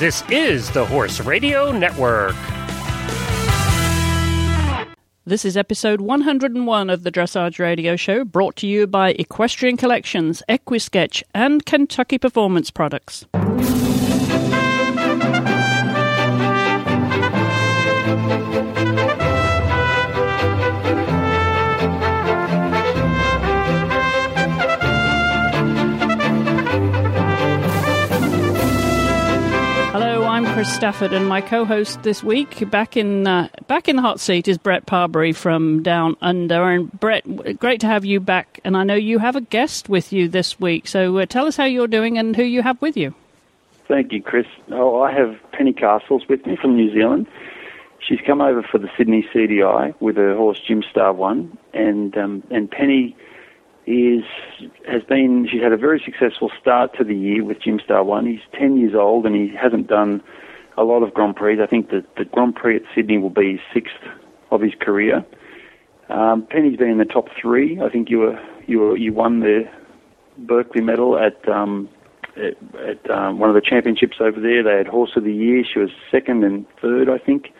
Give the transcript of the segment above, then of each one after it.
This is the Horse Radio Network. This is episode 101 of the Dressage Radio Show, brought to you by Equestrian Collections, Equisketch, and Kentucky Performance Products. Chris Stafford, and my co-host this week, back in uh, back in the hot seat, is Brett Parbery from Down Under. And Brett, great to have you back. And I know you have a guest with you this week, so uh, tell us how you're doing and who you have with you. Thank you, Chris. Oh, I have Penny Castles with me from New Zealand. She's come over for the Sydney CDI with her horse Jim Star One, and um, and Penny is has been she's had a very successful start to the year with Jim Star One. He's ten years old and he hasn't done a lot of Grand Prix. I think that the Grand Prix at Sydney will be his sixth of his career. Um, Penny's been in the top three. I think you were you were you won the Berkeley medal at um, at, at um, one of the championships over there. They had horse of the year. She was second and third, I think.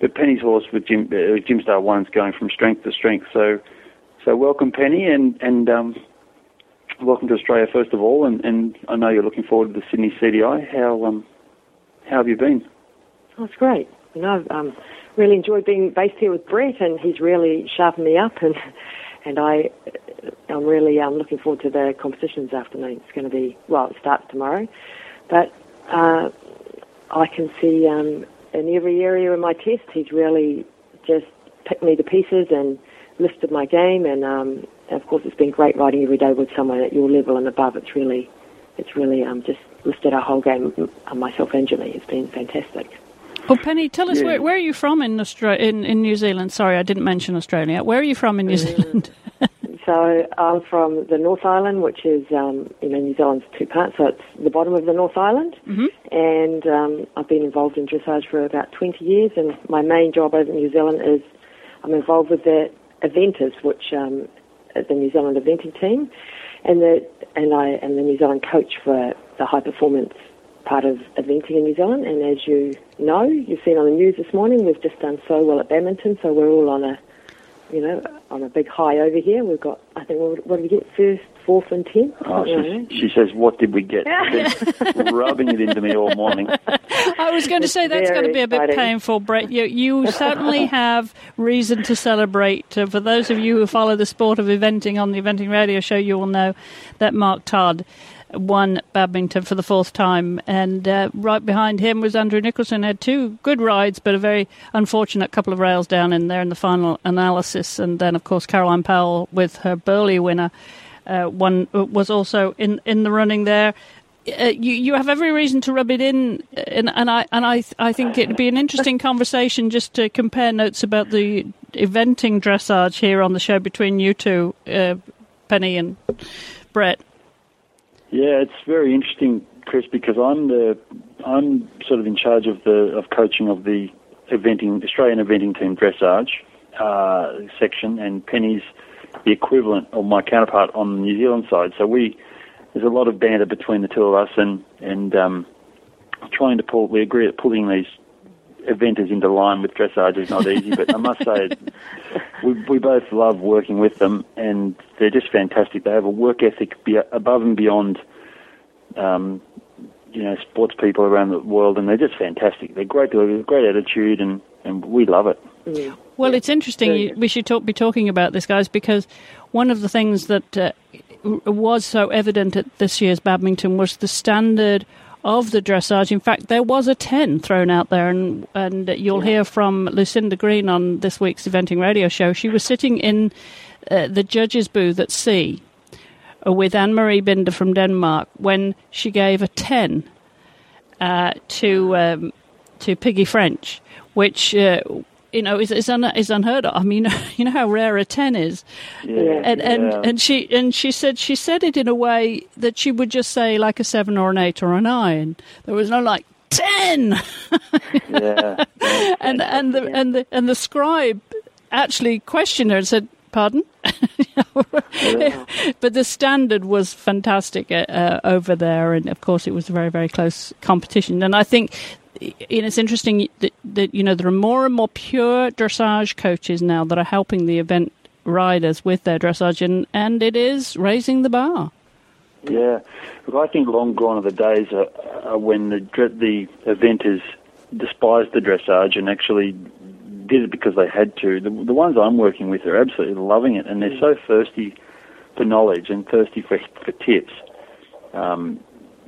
But Penny's horse with Jim uh, Jim Star One's going from strength to strength. So so welcome, Penny, and and um, welcome to Australia first of all. And, and I know you're looking forward to the Sydney CDI. How um, how have you been? Oh, it's great. You know, I've um, really enjoyed being based here with Brett, and he's really sharpened me up, and and I I'm really um, looking forward to the competition this afternoon. It's going to be well, it starts tomorrow, but uh, I can see um, in every area of my test, he's really just picked me to pieces and lifted my game, and um, of course, it's been great riding every day with someone at your level and above. It's really, it's really um, just lifted our whole game, uh, myself and Jimmy. It's been fantastic. Well, Penny, tell us Yeah. where, where are you from in, Austra- in in New Zealand? Sorry, I didn't mention Australia. Where are you from in New Zealand? So I'm from the North Island, which is, um, you know, New Zealand's two parts. So it's the bottom of the North Island, Mhm. and um, I've been involved in dressage for about 20 years. And my main job over in New Zealand is I'm involved with the eventers, which um, the New Zealand eventing team, and the and I am the New Zealand coach for the high performance part of eventing in New Zealand. And as you know, you've seen on the news this morning, we've just done so well at badminton, so we're all on a you know, on a big high over here. We've got, I think, what, did we get? First, fourth, and tenth. Oh, Something like she, she says, "What did we get?" Rubbing it into me all morning. I was going to say that's going to be a bit exciting. painful, Brett. You, you certainly have reason to celebrate. Uh, for those of you who follow the sport of eventing on the Eventing Radio Show, you will know that Mark Todd won badminton for the fourth time, and uh, right behind him was Andrew Nicholson. Had two good rides, but a very unfortunate couple of rails down in there in the final analysis. And then, of course, Caroline Powell with her Burghley winner. Uh, one was also in, in the running there uh, you you have every reason to rub it in, and, and I and I I think it'd be an interesting conversation just to compare notes about the eventing dressage here on the show between you two, uh, Penny and Brett. Yeah, it's very interesting, Chris, because I'm the I'm sort of in charge of the of coaching of the eventing Australian eventing team dressage uh, section, and Penny's the equivalent of my counterpart on the New Zealand side. So we there's a lot of banter between the two of us, and and um, trying to pull. We agree that pulling these eventers into line with dressage is not easy, but I must say, we we both love working with them, and they're just fantastic. They have a work ethic above and beyond, um, you know, sports people around the world, and they're just fantastic. They're great, they're great attitude, and and we love it. Well, it's interesting. You, we should talk, be talking about this, guys, because one of the things that uh, was so evident at this year's badminton was the standard of the dressage. In fact, there was a 10 thrown out there, and, and you'll hear from Lucinda Green on this week's Eventing Radio Show. She was sitting in uh, the judges' booth at sea with Anne-Mette Binder from Denmark when she gave a 10 uh, to um, to Piggy French, which uh, you know is is, un- is unheard of. I mean, you know how rare a ten is, Yeah, and and yeah. and she and she said she said it in a way that she would just say like a seven or an eight or a nine. There was no like ten, yeah, yeah. and and the and the and the scribe actually questioned her and said, "Pardon." but the standard was fantastic uh, uh, over there, and of course, it was a very, very close competition. And I think and it's interesting that, that, you know there are more and more pure dressage coaches now that are helping the event riders with their dressage, and, and it is raising the bar. Yeah, look, I think long gone are the days uh, uh, when the the eventers despised the dressage and actually did it because they had to. The, the ones I'm working with are absolutely loving it, and they're so thirsty for knowledge and thirsty for, for tips. Um,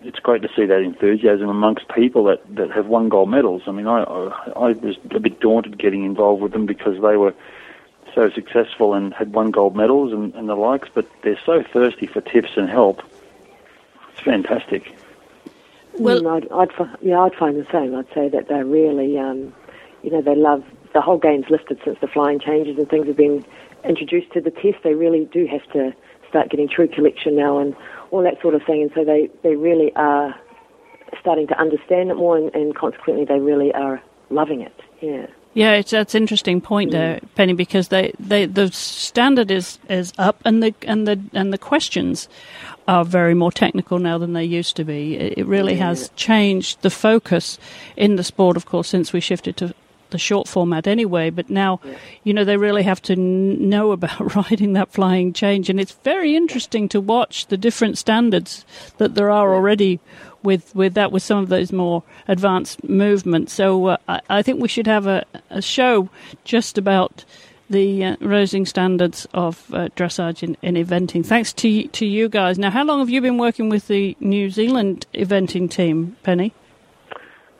it's great to see that enthusiasm amongst people that, that have won gold medals. I mean, I, I, I was a bit daunted getting involved with them because they were so successful and had won gold medals and, and the likes, but they're so thirsty for tips and help. It's fantastic. Well, mm, I'd, I'd, yeah, I'd find the same. I'd say that they're really, um, you know, they love the whole game's lifted since the flying changes and things have been introduced to the test. They really do have to start getting true collection now and all that sort of thing. And so they, they really are starting to understand it more, and, and consequently, they really are loving it. Yeah. Yeah, it's that's an interesting point there, mm. Penny, because they, they the standard is, is up and the and the and the questions are very more technical now than they used to be. It really yeah. has changed the focus in the sport, of course, since we shifted to the short format anyway. But now, you know, they really have to n- know about riding that flying change, and it's very interesting to watch the different standards that there are already with with that with some of those more advanced movements. So uh, I, I, think we should have a, a show just about the uh, raising standards of uh, dressage in, in, eventing. Thanks to to you guys. Now, how long have you been working with the New Zealand eventing team, Penny?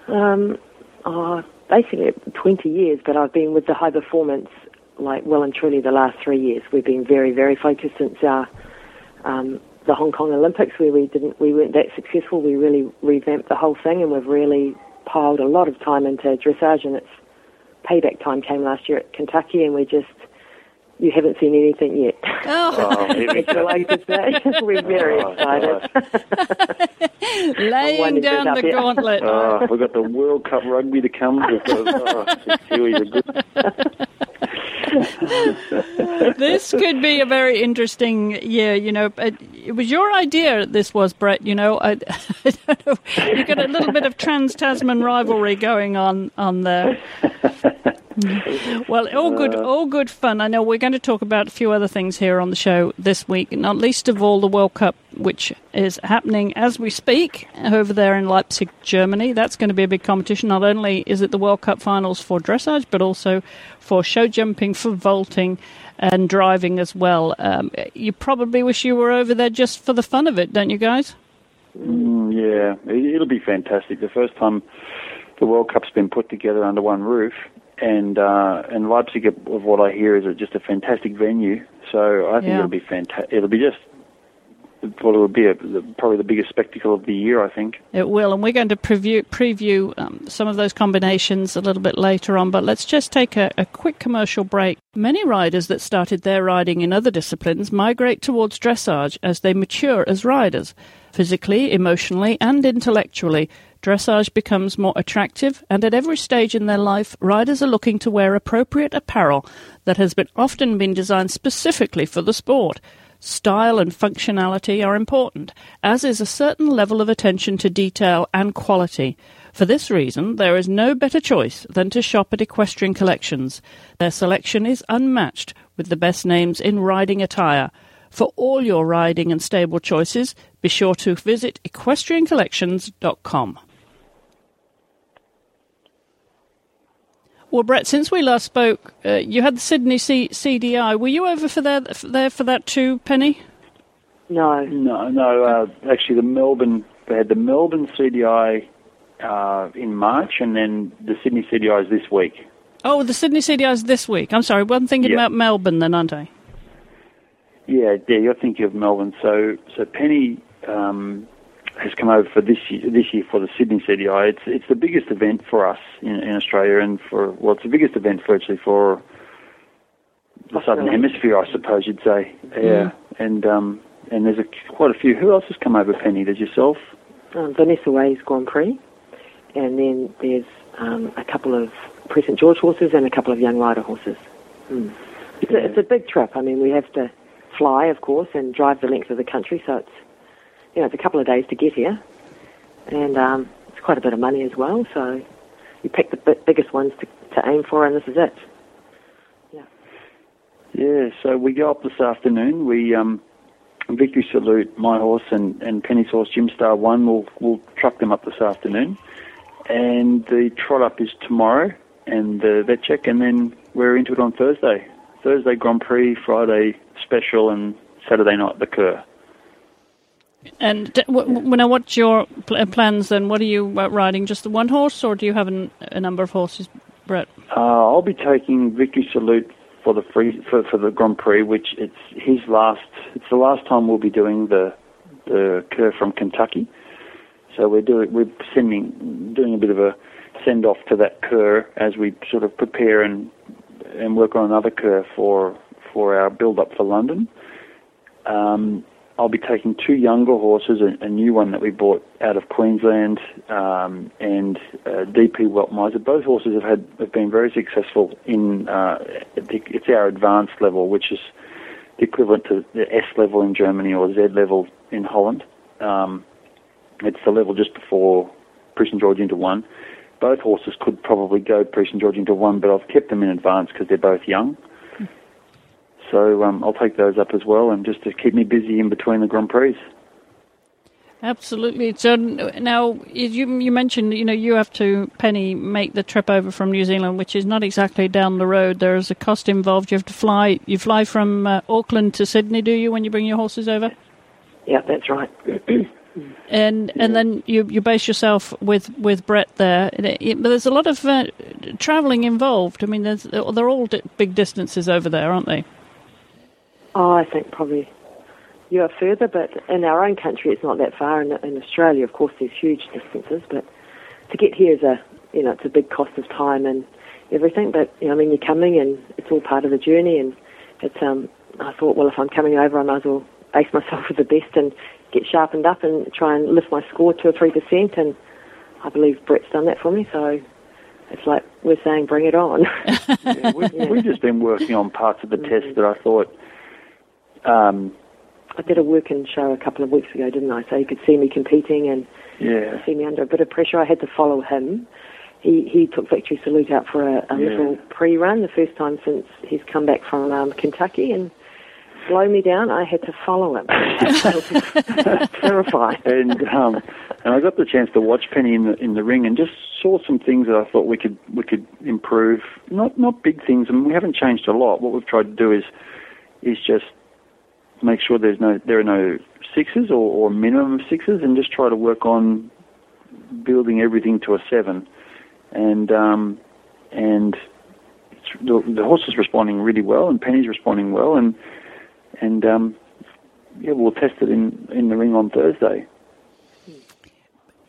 Um, oh, basically 20 years, but I've been with the high performance like well and truly the last three years. We've been very, very focused since our um, the Hong Kong Olympics, where we didn't, we weren't that successful. We really revamped the whole thing, and we've really piled a lot of time into dressage. And its payback time came last year at Kentucky, and we just you haven't seen anything yet. Oh, oh We're oh, very oh, excited. Laying down the gauntlet. Oh, we've got the World Cup rugby to come. Oh, good. this could be a very interesting year. You know, it was your idea. This was Brett. You know, I, I don't know. You got a little bit of trans Tasman rivalry going on on there. well, all good, uh, all good fun. I know we're going to talk about a few other things here on the show this week, not least of all the World Cup, which is happening as we speak over there in Leipzig, Germany. That's going to be a big competition. Not only is it the World Cup finals for dressage, but also for show jumping, for vaulting, and driving as well. Um, you probably wish you were over there just for the fun of it, don't you, guys? Mm, yeah, it'll be fantastic. The first time the World Cup's been put together under one roof and uh, and Leipzig, of what I hear, is just a fantastic venue. So I think yeah. it'll be fantastic. It'll be just well, it'll be a, probably the biggest spectacle of the year, I think. It will, and we're going to preview preview um, some of those combinations a little bit later on. But let's just take a, a quick commercial break. Many riders that started their riding in other disciplines migrate towards dressage as they mature as riders, physically, emotionally, and intellectually dressage becomes more attractive, and at every stage in their life, riders are looking to wear appropriate apparel that has been often been designed specifically for the sport. Style and functionality are important, as is a certain level of attention to detail and quality. For this reason, there is no better choice than to shop at Equestrian Collections. Their selection is unmatched, with the best names in riding attire. For all your riding and stable choices, be sure to visit equestriancollections.com. Well, Brett, since we last spoke, uh, you had the Sydney C- CDI. Were you over for that, for there for that too, Penny? No. No, no. Uh, actually, the Melbourne they had the Melbourne CDI uh, in March, and then the Sydney CDI is this week. Oh, the Sydney CDI is this week. I'm sorry, I'm thinking yep. about Melbourne then, aren't I? Yeah, yeah, you're thinking of Melbourne. So, so Penny um, has come over for this year, this year for the Sydney CDI. It's it's the biggest event for us in, in Australia, and for well, it's the biggest event virtually for the Southern Hemisphere, I suppose you'd say. Yeah, mm. and um, and there's a, quite a few. Who else has come over, Penny? There's yourself. Um, Vanessa Way's Grand Prix, and then there's um, a couple of Prix St George horses and a couple of young rider horses. Mm. It's, a, it's a big trip. I mean, we have to fly, of course, and drive the length of the country. So it's you know it's a couple of days to get here, and um, it's quite a bit of money as well. So you pick the b- biggest ones to, to aim for, and this is it. Yeah. Yeah. So we go up this afternoon. We um, Victory Salute, my horse, and, and Penny's horse, Jim Star One. We'll we'll truck them up this afternoon, and the trot up is tomorrow, and the vet check, and then we're into it on Thursday. Thursday Grand Prix, Friday Special, and Saturday night the Kür. And w- w- now, what's your pl- uh, plans then? What are you uh, riding? Just the one horse, or do you have an, a number of horses, Brett? Uh, I'll be taking Victory Salute for the free for, for the Grand Prix, which it's his last. It's the last time we'll be doing the the Kür from Kentucky. So we're doing we're sending doing a bit of a send off to that Kür as we sort of prepare and and work on another Kür for for our build up for London. Um, I'll be taking two younger horses, a, a, new one that we bought out of Queensland, um, and uh, DP Weltmeister. Both horses have had have been very successful in uh, it's our advanced level, which is the equivalent to the S level in Germany or Z level in Holland. Um, it's the level just before Prix St George into one. Both horses could probably go Prix St George into one, but I've kept them in advance because they're both young. So um, I'll take those up as well, and just to keep me busy in between the Grand Prix. Absolutely. So now you you mentioned you know you have to Penny make the trip over from New Zealand, which is not exactly down the road. There is a cost involved. You have to fly. You fly from uh, Auckland to Sydney, do you, when you bring your horses over? Yeah, that's right. and and then you you base yourself with with Brett there. It, it, but there's a lot of uh, travelling involved. I mean, they're all di- big distances over there, aren't they? Oh, I think probably you are further, but in our own country, it's not that far. In, in Australia, of course, there's huge distances, but to get here is a, you know, it's a big cost of time and everything. But you know, I mean, you're coming, and it's all part of the journey. And it's, um, I thought, well, if I'm coming over, I might as well ace myself with the best and get sharpened up and try and lift my score two or three percent. And I believe Brett's done that for me, so it's like we're saying, bring it on. yeah, we've, yeah. we've just been working on parts of the mm-hmm. test that I thought. Um, I did a working show a couple of weeks ago, didn't I? So you could see me competing and yeah. see me under a bit of pressure. I had to follow him. He he took Victory Salute out for a, a yeah. little pre-run, the first time since he's come back from um, Kentucky, and slow me down. I had to follow him. terrifying. And um, and I got the chance to watch Penny in the in the ring and just saw some things that I thought we could we could improve. Not not big things, I and mean, we haven't changed a lot. What we've tried to do is is just make sure there's no there are no sixes or, or minimum of sixes, and just try to work on building everything to a seven. And um, and the, the horse is responding really well, and Penny's responding well, and and um, yeah, we'll test it in in the ring on Thursday.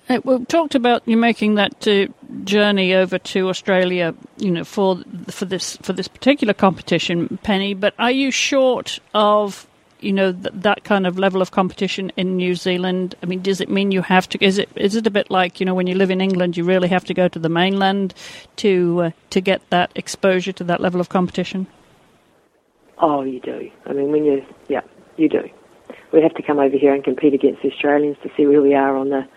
Uh, we've talked about you making that uh, journey over to Australia, you know, for for this for this particular competition, Penny. But are you short of you know th- that kind of level of competition in New Zealand? I mean, does it mean you have to? Is it is it a bit like you know when you live in England, you really have to go to the mainland to uh, to get that exposure to that level of competition? Oh, you do. I mean, when you yeah, you do. We have to come over here and compete against the Australians to see where we are on the.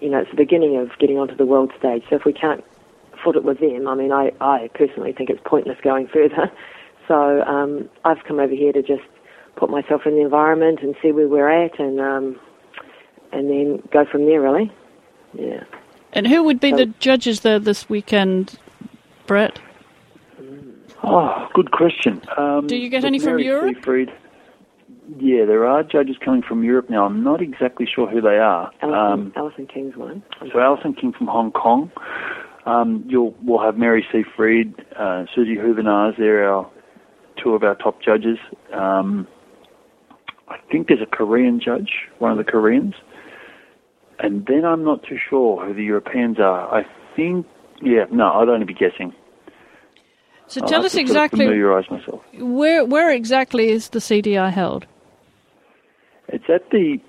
You know, it's the beginning of getting onto the world stage. So if we can't foot it with them, I mean, I I personally think it's pointless going further. So um, I've come over here to just put myself in the environment and see where we're at, and um, and then go from there. Really, yeah. And who would be so, the judges there this weekend, Brett? Oh, good question. Um, Do you get any from Europe? Seyfried, yeah, there are judges coming from Europe now. I'm not exactly sure who they are. Alison, um, Alison King's one. So Alison King from Hong Kong. Um, you'll we'll have Mary Seyfried, uh, Susie Hoevenaars. They're our two of our top judges. Um, I think there's a Korean judge, one of the Koreans. And then I'm not too sure who the Europeans are. I think, yeah, no, I'd only be guessing. So tell us exactly familiarise myself. Where where exactly is the CDI held? It's at the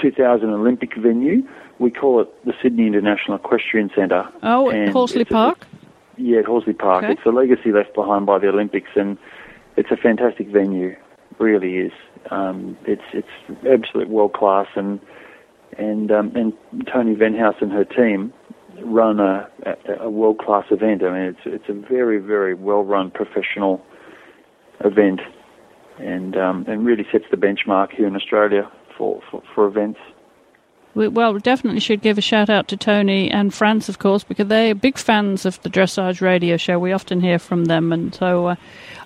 2000 Olympic venue. We call it the Sydney International Equestrian Centre. Oh, at Horsley Park. A, yeah, at Horsley Park. Okay. It's a legacy left behind by the Olympics, and it's a fantastic venue. really is. Um, it's it's absolute world class, and and um, and Tony Venhaus and her team run a, a, world class event. I mean, it's it's a very very well run professional event, and um, and really sets the benchmark here in Australia for, for, for events. We, well, we definitely should give a shout out to Tony and Franz, of course, because they're big fans of the Dressage Radio Show. We often hear from them, and so uh,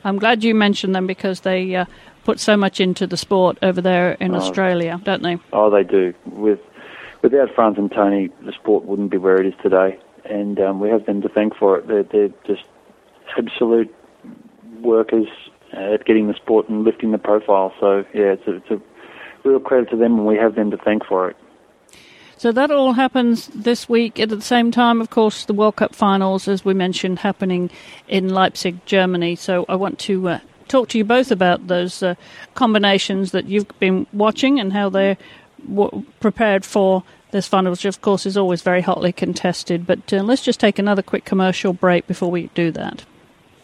I'm glad you mentioned them because they uh, put so much into the sport over there in oh, Australia, don't they? Oh, they do. With without Franz and Tony, the sport wouldn't be where it is today, and um, we have them to thank for it. They're, they're just absolute workers at getting the sport and lifting the profile. So yeah, it's a, it's a real credit to them, and we have them to thank for it. So that all happens this week. At the same time, of course, the World Cup finals, as we mentioned, happening in Leipzig, Germany. So I want to uh, talk to you both about those uh, combinations that you've been watching and how they're prepared for this final, which of course is always very hotly contested. But uh, let's just take another quick commercial break before we do that.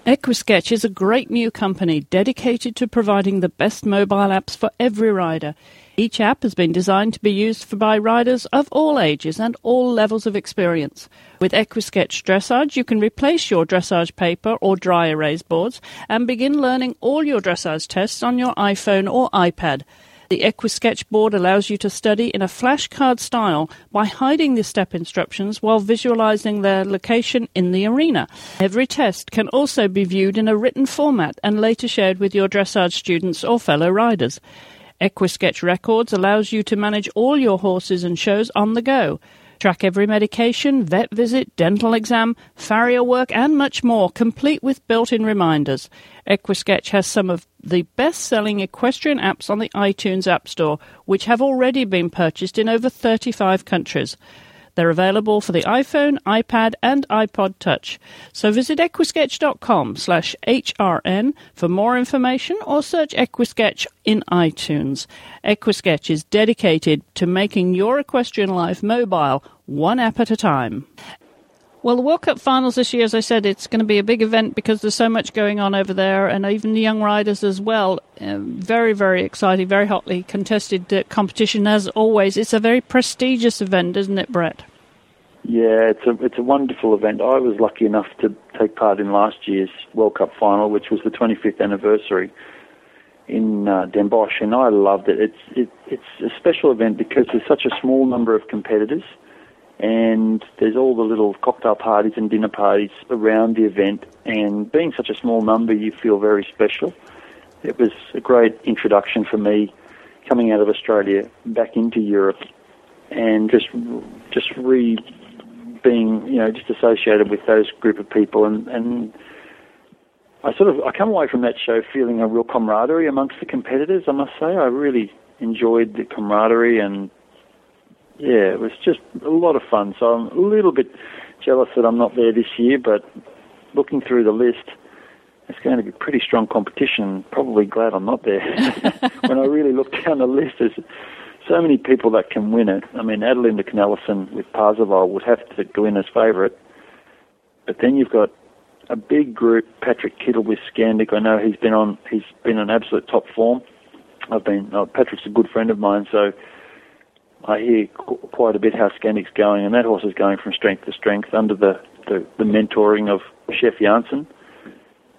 Equisketch is a great new company dedicated to providing the best mobile apps for every rider. Each app has been designed to be used by riders of all ages and all levels of experience. With Equisketch Dressage, you can replace your dressage paper or dry erase boards and begin learning all your dressage tests on your iPhone or iPad. The Equisketch board allows you to study in a flashcard style by hiding the step instructions while visualizing their location in the arena. Every test can also be viewed in a written format and later shared with your dressage students or fellow riders. Equisketch Records allows you to manage all your horses and shows on the go. Track every medication, vet visit, dental exam, farrier work, and much more, complete with built in reminders. Equisketch has some of the best selling equestrian apps on the iTunes App Store, which have already been purchased in over 35 countries. They're available for the iPhone, iPad, and iPod Touch. So visit equisketch.com slash HRN for more information or search Equisketch in iTunes. Equisketch is dedicated to making your equestrian life mobile, one app at a time. Well, the World Cup finals this year, as I said, it's going to be a big event because there's so much going on over there, and even the young riders as well. Um, very, very exciting, very hotly contested uh, competition as always. It's a very prestigious event, isn't it, Brett? Yeah, it's a it's a wonderful event. I was lucky enough to take part in last year's World Cup final, which was the 25th anniversary in uh, Den Bosch, and I loved it. It's it, it's a special event because there's such a small number of competitors and there's all the little cocktail parties and dinner parties around the event. And being such a small number, you feel very special. It was a great introduction for me coming out of Australia back into Europe, and just just re being you know just associated with those group of people and and. I sort of I come away from that show feeling a real camaraderie amongst the competitors. I must say I really enjoyed the camaraderie and yeah, it was just a lot of fun. So I'm a little bit jealous that I'm not there this year, but looking through the list, it's going to be pretty strong competition. Probably glad I'm not there. when I really look down the list, there's so many people that can win it. I mean, Adelinde Cornelissen with Parzival would have to go in as favourite. But then you've got a big group, Patrick Kittel with Scandic. I know he's been on, he's been on absolute top form. I've been, oh, Patrick's a good friend of mine, so I hear quite a bit how Scandic's going, and that horse is going from strength to strength under the, the, the mentoring of Sjef Janssen.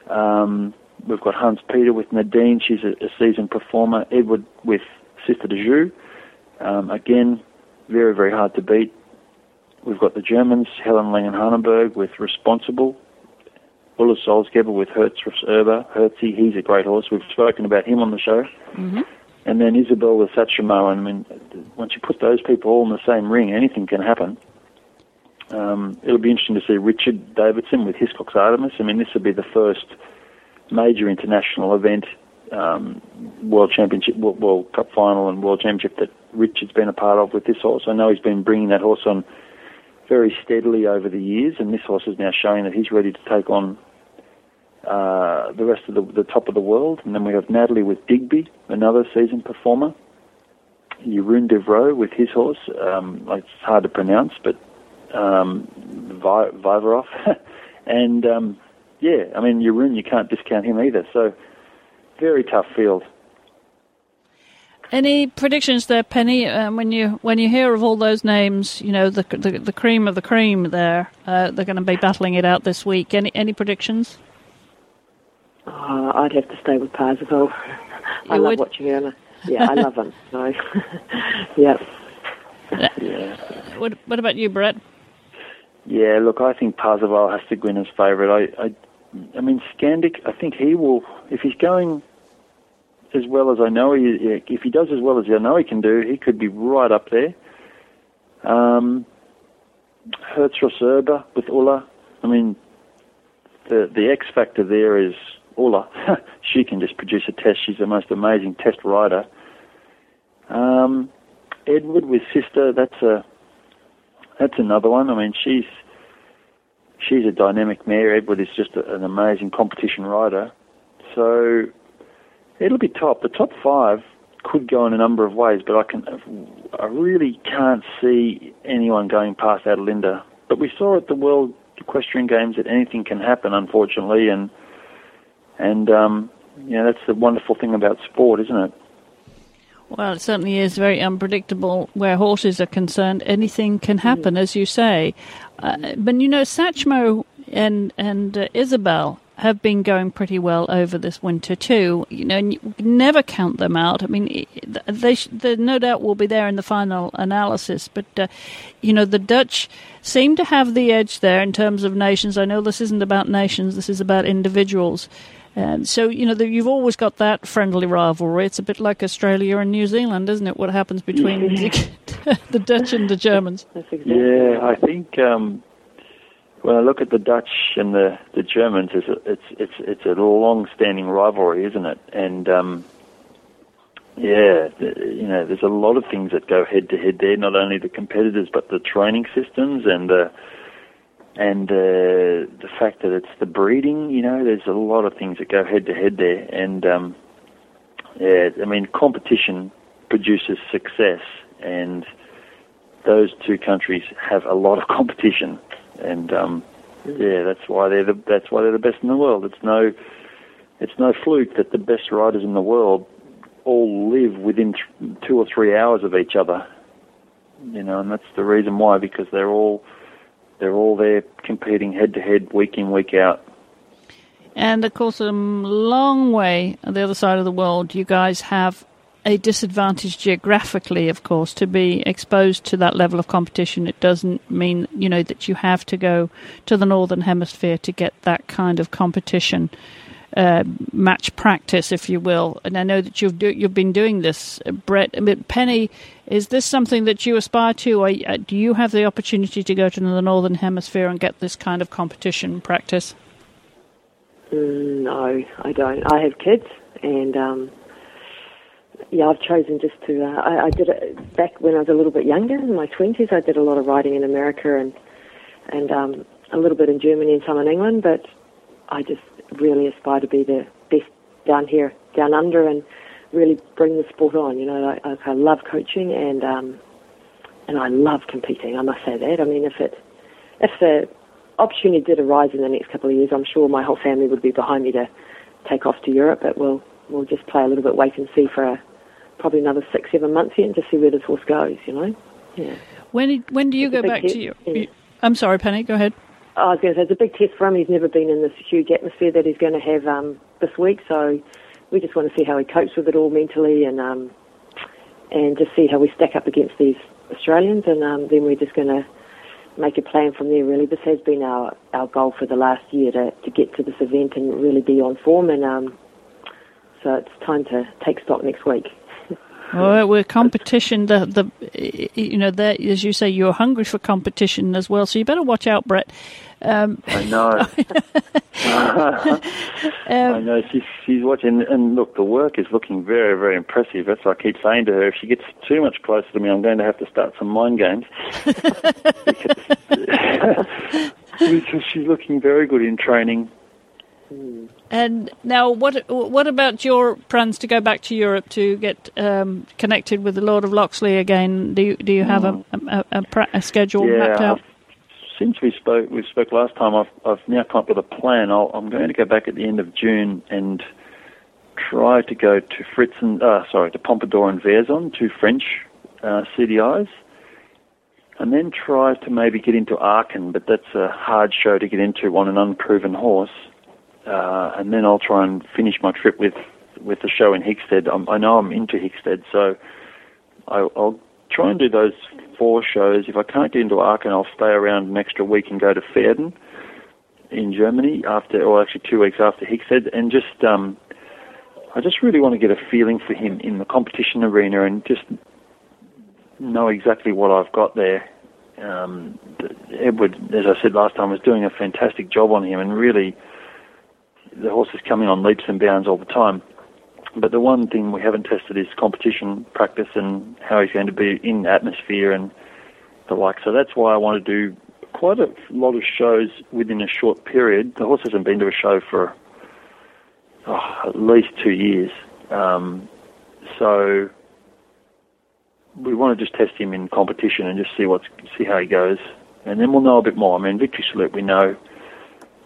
Um, we've got Hans Peter with Nadine, she's a, a seasoned performer. Edward with Sisther de Jeu, um, again, very, very hard to beat. We've got the Germans, Helen Langehanenberg with Responsible, Ulla Salzgeber with Hertz Erber. Hertzy, he's a great horse. We've spoken about him on the show. Mm-hmm. And then Isabel with Satchmo. I mean, once you put those people all in the same ring, anything can happen. Um, it'll be interesting to see Richard Davison with Hiscox Artemis. I mean, this will be the first major international event, um, World Championship, World Cup final, and World Championship that Richard's been a part of with this horse. I know he's been bringing that horse on very steadily over the years, and this horse is now showing that he's ready to take on uh, the rest of the, the top of the world. And then we have Natalie with Digby, another seasoned performer. Jeroen Devroe with his horse. Um, it's hard to pronounce, but um, Vivarov. and um, yeah, I mean, Jeroen, you can't discount him either. So very tough field. Any predictions there, Penny? Um, when you when you hear of all those names, you know the the, the cream of the cream. There, uh, they're going to be battling it out this week. Any any predictions? Oh, I'd have to stay with Parzival. I You love would? watching her. Yeah, I love him. So, yeah. Yeah. What what about you, Brett? Yeah, look, I think Parzival has to win as favourite. I, I, I mean, Scandic, I think he will, if he's going as well as I know he, if he does as well as I know he can do, he could be right up there. Um, Hertz Roserba with Ulla. I mean, the the X factor there is Ulla. she can just produce a test. She's the most amazing test rider. Um, Edward with sister. That's a that's another one. I mean, she's she's a dynamic mare. Edward is just a, an amazing competition rider. So it'll be top. The top five could go in a number of ways, but I can I really can't see anyone going past Adelinde. But we saw at the World Equestrian Games that anything can happen, unfortunately, and and um, you know that's the wonderful thing about sport, isn't it? Well, it certainly is very unpredictable where horses are concerned. Anything can happen, as you say. Uh, but you know, Satchmo and and uh, Isabel have been going pretty well over this winter too. You know, and you never count them out. I mean, they, sh- they no doubt will be there in the final analysis. But uh, you know, the Dutch seem to have the edge there in terms of nations. I know this isn't about nations. This is about individuals. And so, you know, the, you've always got that friendly rivalry. It's a bit like Australia and New Zealand, isn't it? What happens between the Dutch and the Germans? Yeah, I think um, when I look at the Dutch and the, the Germans, it's a, it's it's it's a long-standing rivalry, isn't it? And um, yeah, the, you know, there's a lot of things that go head-to-head there. Not only the competitors, but the training systems and the and uh, the fact that it's the breeding. You know, there's a lot of things that go head-to-head there. And um, yeah, I mean, competition produces success, and those two countries have a lot of competition, and um, yeah, that's why they're the that's why they're the best in the world. It's no it's no fluke that the best riders in the world all live within th- two or three hours of each other. You know, and that's the reason why because they're all they're all there competing head to head, week in, week out. And of course, a long way on the other side of the world, you guys have a disadvantage geographically, of course, to be exposed to that level of competition. It doesn't mean, you know, that you have to go to the Northern Hemisphere to get that kind of competition. Uh, match practice, if you will, and I know that you've do, you've been doing this, uh, Brett. Mean, Penny, is this something that you aspire to, or uh, do you have the opportunity to go to the northern hemisphere and get this kind of competition practice? Mm, no, I don't. I have kids, and um, yeah, I've chosen just to. Uh, I, I did it back when I was a little bit younger, in my twenties. I did a lot of riding in America and and um, a little bit in Germany and some in England. But I just really aspire to be the best down here, down under, and really bring the sport on. You know, I, I love coaching and um, and I love competing. I must say that. I mean, if it if the opportunity did arise in the next couple of years, I'm sure my whole family would be behind me to take off to Europe. But we'll we'll just play a little bit wait and see for a, probably another six seven months here and just see where this horse goes. You know, yeah. When when do you It's go back hit, to you? yeah. I'm sorry, Penny. Go ahead. I was going to say it's a big test for him. He's never been in this huge atmosphere that he's going to have um, this week, so we just want to see how he copes with it all mentally and um, and just see how we stack up against these Australians, and um, then we're just going to make a plan from there. Really, this has been our our goal for the last year to to get to this event and really be on form, and um, so it's time to take stock next week. Well, we're competition. The the you know that as you say, you're hungry for competition as well. So you better watch out, Brett. Um, I know. I know she's she's watching, and look, the work is looking very, very impressive. That's what I keep saying to her. If she gets too much closer to me, I'm going to have to start some mind games because, because she's looking very good in training. And now, what what about your plans to go back to Europe to get um, connected with the Lord of Loxley again? Do you do you have a a, a, a schedule mapped Yeah, out? since we spoke, we spoke last time. I've I've now come up with a plan. I'll, I'm going to go back at the end of June and try to go to Fritz and uh, sorry to Pompadour and Vierzon, two French uh, CDIs, and then try to maybe get into Aachen, but that's a hard show to get into on an unproven horse. Uh, and then I'll try and finish my trip with with the show in Hickstead. I'm, i know I'm into Hickstead, so I, will try and do those four shows. If I can't get into Aachen, I'll stay around an extra week and go to Verden in Germany after, or actually two weeks after Hickstead, and just um, I just really want to get a feeling for him in the competition arena and just know exactly what I've got there. Um, Edward, as I said last time, was doing a fantastic job on him, and really, the horse is coming on leaps and bounds all the time. But the one thing we haven't tested is competition practice and how he's going to be in atmosphere and the like. So that's why I want to do quite a lot of shows within a short period. The horse hasn't been to a show for oh, at least two years. Um, so we want to just test him in competition and just see what's see how he goes, and then we'll know a bit more. I mean, Victory Salute we know,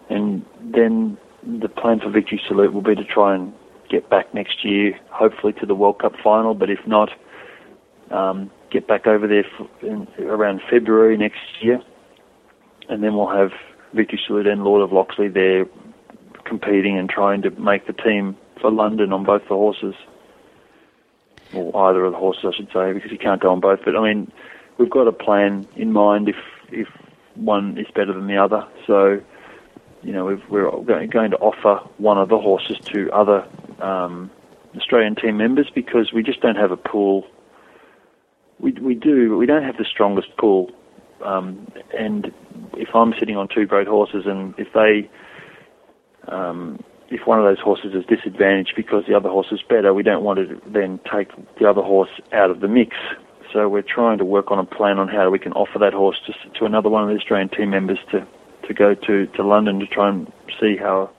and then the plan for Victory Salute will be to try and get back next year, hopefully to the World Cup final. But if not, um, get back over there in, around February next year, and then we'll have Victory Salute and Lord of Loxley there competing and trying to make the team for London on both the horses or either of the horses, I should say, because you can't go on both. But I mean, we've got a plan in mind if if one is better than the other. So, you know, we are going to offer one of the horses to other um, Australian team members because we just don't have a pool. We we do, but we don't have the strongest pool. Um, and if I'm sitting on two great horses, and if they um, if one of those horses is disadvantaged because the other horse is better, we don't want to then take the other horse out of the mix. So we're trying to work on a plan on how we can offer that horse to, to another one of the Australian team members to, to go to, to London to try and see how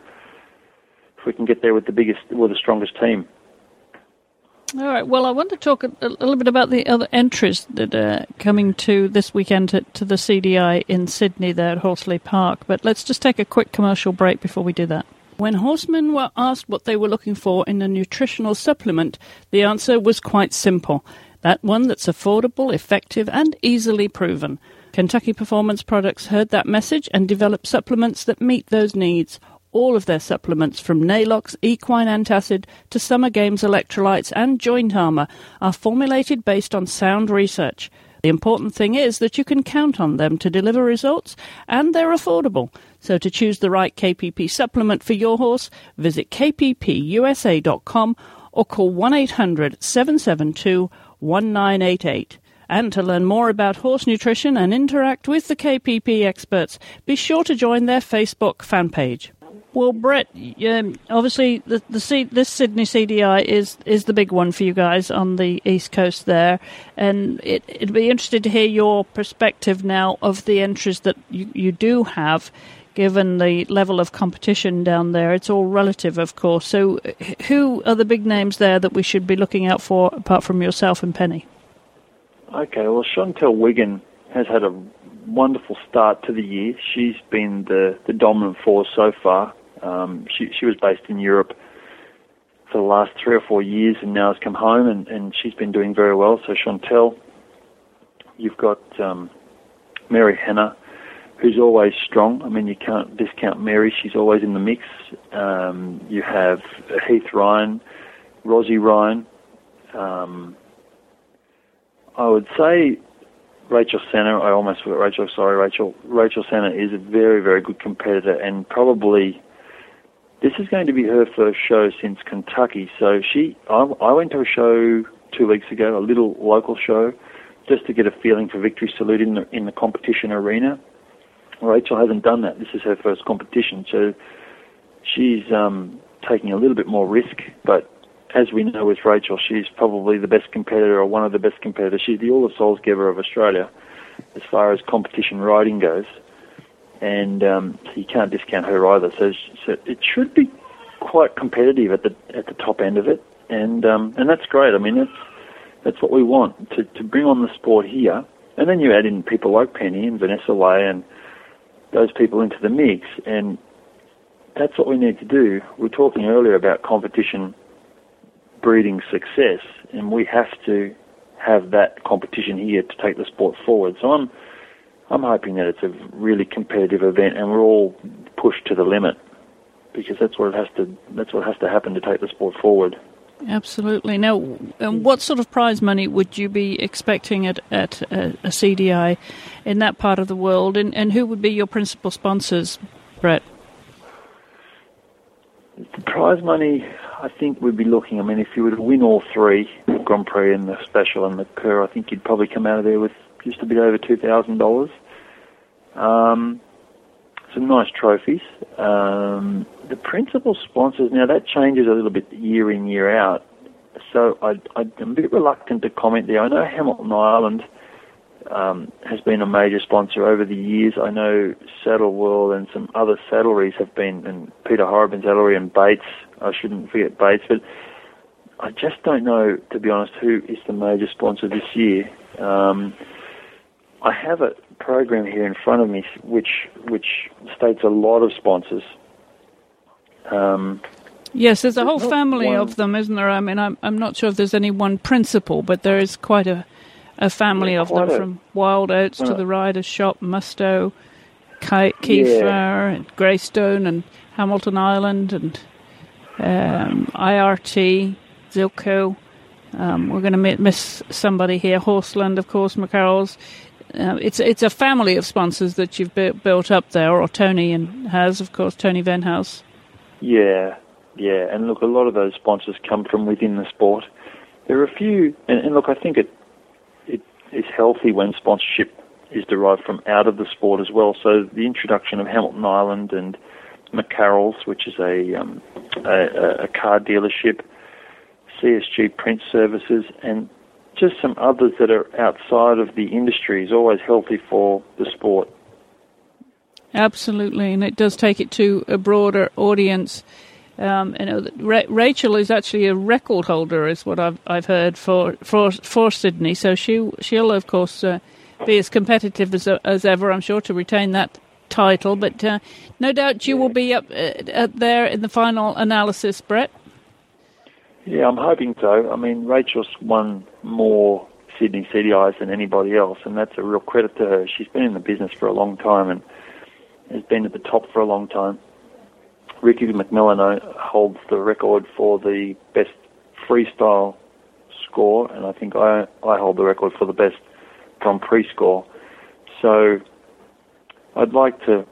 if we can get there with the biggest with the strongest team. All right. Well, I want to talk a, a little bit about the other entries that are coming to this weekend to, to the CDI in Sydney there at Horsley Park. But let's just take a quick commercial break before we do that. When horsemen were asked what they were looking for in a nutritional supplement, the answer was quite simple that one that's affordable, effective, and easily proven. Kentucky Performance Products heard that message and developed supplements that meet those needs. All of their supplements, from Neigh-Lox Equine Antacid to Summer Games Electrolytes and Joint Armor, are formulated based on sound research. The important thing is that you can count on them to deliver results and they're affordable. So to choose the right KPP supplement for your horse, visit kppusa.com or call 1 800 772 1988. And to learn more about horse nutrition and interact with the KPP experts, be sure to join their Facebook fan page. Well, Brett, um, obviously the, the C, this Sydney CDI is is the big one for you guys on the east coast there, and it, it'd be interesting to hear your perspective now of the entries that you, you do have, given the level of competition down there. It's all relative, of course. So, who are the big names there that we should be looking out for, apart from yourself and Penny? Okay, well, Chantel Wigan has had a wonderful start to the year. She's been the, the dominant force so far. Um, she she was based in Europe for the last three or four years, and now has come home, and, and she's been doing very well. So Chantel, you've got um, Mary Hanna, who's always strong. I mean, you can't discount Mary; she's always in the mix. Um, you have Heath Ryan, Rosie Ryan. Um, I would say Rachel Sanna. I almost forgot Rachel. Sorry, Rachel. Rachel Sanna is a very, very good competitor, and probably this is going to be her first show since Kentucky. So she, I, I went to a show two weeks ago, a little local show, just to get a feeling for Victory Salute in the in the competition arena. Rachel hasn't done that. This is her first competition, so she's um, taking a little bit more risk. But as we know with Rachel, she's probably the best competitor or one of the best competitors. She's the Ulla Salzgeber of Australia as far as competition riding goes and um, so you can't discount her either. So, so, it should be quite competitive at the at the top end of it, and um, and that's great. I mean, that's that's what we want to to bring on the sport here, and then you add in people like Penny and Vanessa Lay and those people into the mix, and that's what we need to do. We are talking earlier about competition breeding success, and we have to have that competition here to take the sport forward. So I'm I'm hoping that it's a really competitive event, and we're all pushed to the limit because that's what it has to that's what has to happen to take the sport forward. Absolutely. Now, um, what sort of prize money would you be expecting at, at a, a CDI in that part of the world, and, and who would be your principal sponsors, Brett? The prize money, I think we'd be looking. I mean, if you were to win all three, Grand Prix and the Special and the Kür, I think you'd probably come out of there with just a bit over two thousand dollars. Um, some nice trophies. Um, the principal sponsors now that changes a little bit year in year out, so I, I'm a bit reluctant to comment there. I know Hamilton Island um, has been a major sponsor over the years. I know Saddle World and some other saddleries have been, and Peter Horobin's saddlery and Bates. I shouldn't forget Bates, but I just don't know, to be honest, who is the major sponsor this year. Um, I have a program here in front of me which which states a lot of sponsors. Um, yes, there's a whole family one, of them, isn't there? I mean, I'm I'm not sure if there's any one principal, but there is quite a a family of them, a, from Wild Oats to a, the Riders Shop, Musto, Kieffer, yeah. and Greystone, and Hamilton Island, and um, IRT, Zilco. Um, we're going to miss somebody here. Horseland, of course, McCarroll's. Uh, it's it's a family of sponsors that you've built up there, or Tony and has, of course, Tony Venhaus. Yeah, yeah, and look, a lot of those sponsors come from within the sport. There are a few, and, and look, I think it is healthy when sponsorship is derived from out of the sport as well. So the introduction of Hamilton Island and McCarroll's, which is a um, a, a car dealership, CSG Print Services, and just some others that are outside of the industry is always healthy for the sport. Absolutely, and it does take it to a broader audience. Um, you know, Ra- Rachel is actually a record holder, is what I've I've heard for for for Sydney. So she she'll of course uh, be as competitive as as ever, I'm sure, to retain that title. But uh, no doubt you will be up uh, there in the final analysis, Brett. Yeah, I'm hoping so. I mean, Rachel's won more Sydney CDIs than anybody else, and that's a real credit to her. She's been in the business for a long time and has been at the top for a long time. Ricky McMillan holds the record for the best freestyle score, and I think I, I hold the record for the best Grand Prix score. So I'd like to.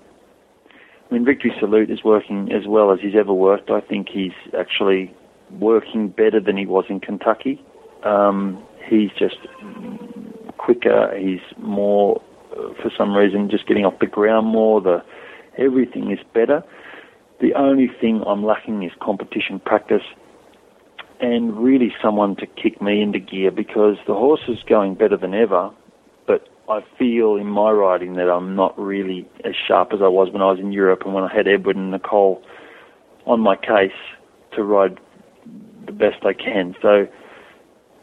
I mean, Victory Salute is working as well as he's ever worked. I think he's actually working better than he was in Kentucky. Um, he's just quicker. He's more, uh, for some reason, just getting off the ground more. The everything is better. The only thing I'm lacking is competition practice and really someone to kick me into gear because the horse is going better than ever. But I feel in my riding that I'm not really as sharp as I was when I was in Europe and when I had Edward and Nicole on my case to ride the best I can. So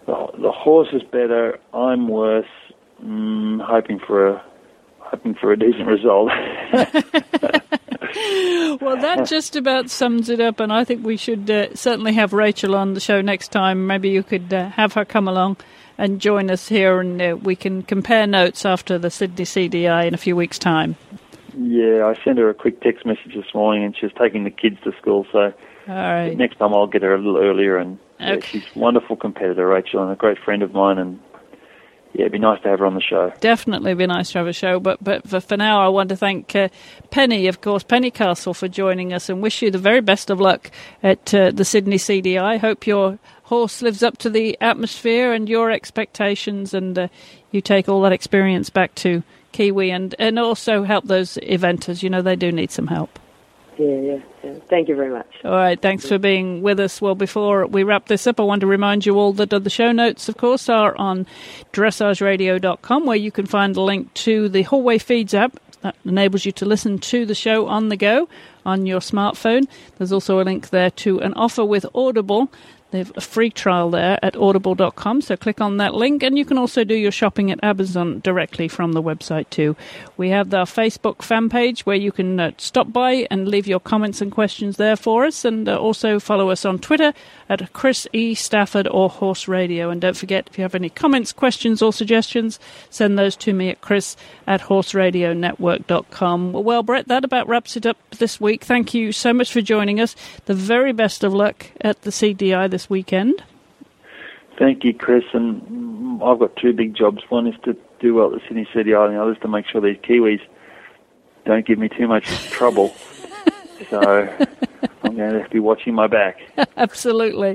the, the horse is better. I'm worse. Mm, hoping for a hoping for a decent result. well, that just about sums it up, and I think we should uh, certainly have Rachel on the show next time. Maybe you could uh, have her come along and join us here, and uh, we can compare notes after the Sydney CDI in a few weeks' time. Yeah, I sent her a quick text message this morning, and she was taking the kids to school, so all right. Next time I'll get her a little earlier, and okay. yeah, she's a wonderful competitor, Rachel, and a great friend of mine, and yeah, it'd be nice to have her on the show. Definitely be nice to have a show, but but for, for now, I want to thank uh, Penny, of course, Penny Castles, for joining us, and wish you the very best of luck at uh, the Sydney CDI. Hope your horse lives up to the atmosphere and your expectations, and uh, you take all that experience back to Kiwi, and and also help those eventers. You know, they do need some help. Yeah, yeah. Thank you very much. All right, thanks for being with us. Well, before we wrap this up, I want to remind you all that the show notes, of course, are on dressageradio.com, where you can find a link to the Hallway Feeds app that enables you to listen to the show on the go on your smartphone. There's also a link there to an offer with Audible They have a free trial there at audible.com, so click on that link, and you can also do your shopping at Amazon directly from the website too. We have our Facebook fan page where you can uh, stop by and leave your comments and questions there for us, and uh, also follow us on Twitter at Chris E. Stafford or Horse Radio. And don't forget, if you have any comments, questions, or suggestions, send those to me at chris at horseradionetwork.com. Well, Brett, that about wraps it up this week. Thank you so much for joining us. The very best of luck at the CDI this weekend. Thank you, Chris. And I've got two big jobs. One is to do well at the Sydney CDI, and the other is to make sure these Kiwis don't give me too much trouble. so I'm going to have to be watching my back. Absolutely.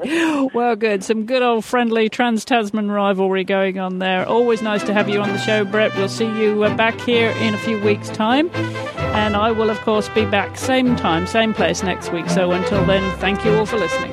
Well, good. Some good old friendly Trans Tasman rivalry going on there. Always nice to have you on the show, Brett. We'll see you uh, back here in a few weeks' time. And I will, of course, be back same time, same place next week. So until then, thank you all for listening.